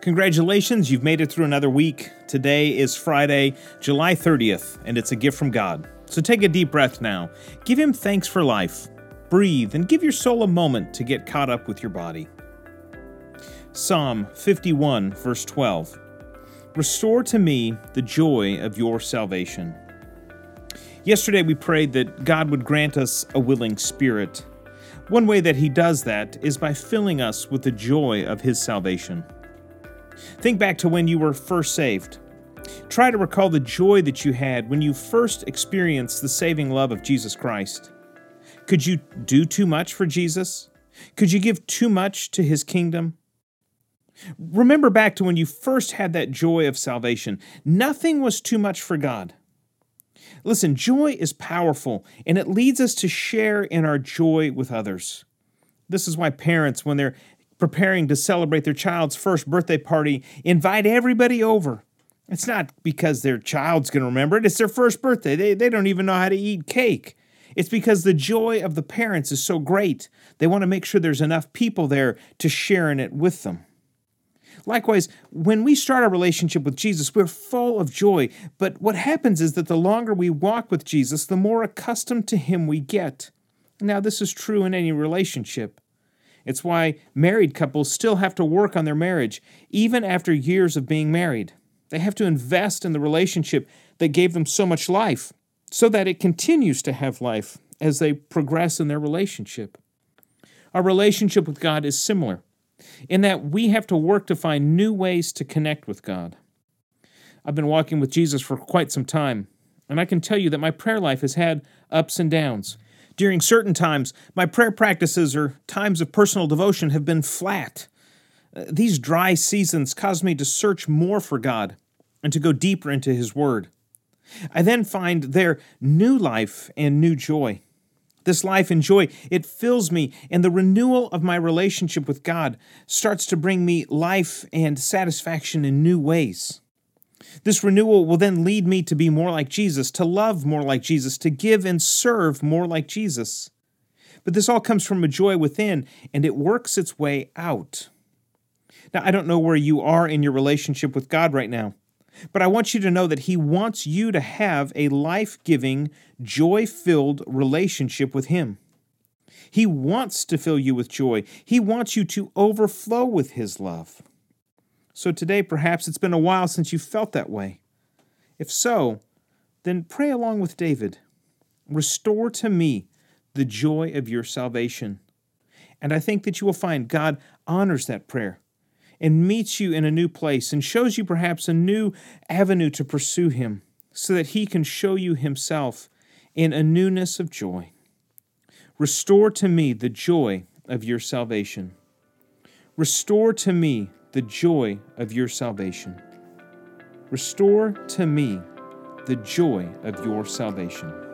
Congratulations, you've made it through another week. Today is Friday, July 30th, and it's a gift from God. So take a deep breath now. Give Him thanks for life. Breathe and give your soul a moment to get caught up with your body. Psalm 51, verse 12 Restore to me the joy of your salvation. Yesterday we prayed that God would grant us a willing spirit. One way that He does that is by filling us with the joy of His salvation. Think back to when you were first saved. Try to recall the joy that you had when you first experienced the saving love of Jesus Christ. Could you do too much for Jesus? Could you give too much to his kingdom? Remember back to when you first had that joy of salvation. Nothing was too much for God. Listen, joy is powerful, and it leads us to share in our joy with others. This is why parents, when they're preparing to celebrate their child's first birthday party, invite everybody over. It's not because their child's going to remember it, it's their first birthday. They, they don't even know how to eat cake. It's because the joy of the parents is so great. They want to make sure there's enough people there to share in it with them. Likewise, when we start our relationship with Jesus, we're full of joy. But what happens is that the longer we walk with Jesus, the more accustomed to Him we get. Now, this is true in any relationship. It's why married couples still have to work on their marriage, even after years of being married. They have to invest in the relationship that gave them so much life so that it continues to have life as they progress in their relationship. Our relationship with God is similar in that we have to work to find new ways to connect with God. I've been walking with Jesus for quite some time, and I can tell you that my prayer life has had ups and downs. During certain times, my prayer practices or times of personal devotion have been flat. Uh, these dry seasons cause me to search more for God and to go deeper into His Word. I then find there new life and new joy. This life and joy, it fills me, and the renewal of my relationship with God starts to bring me life and satisfaction in new ways. This renewal will then lead me to be more like Jesus, to love more like Jesus, to give and serve more like Jesus. But this all comes from a joy within, and it works its way out. Now, I don't know where you are in your relationship with God right now, but I want you to know that He wants you to have a life giving, joy filled relationship with Him. He wants to fill you with joy, He wants you to overflow with His love. So today, perhaps it's been a while since you felt that way. If so, then pray along with David Restore to me the joy of your salvation. And I think that you will find God honors that prayer and meets you in a new place and shows you perhaps a new avenue to pursue Him so that He can show you Himself in a newness of joy. Restore to me the joy of your salvation. Restore to me the joy of your salvation. Restore to me the joy of your salvation.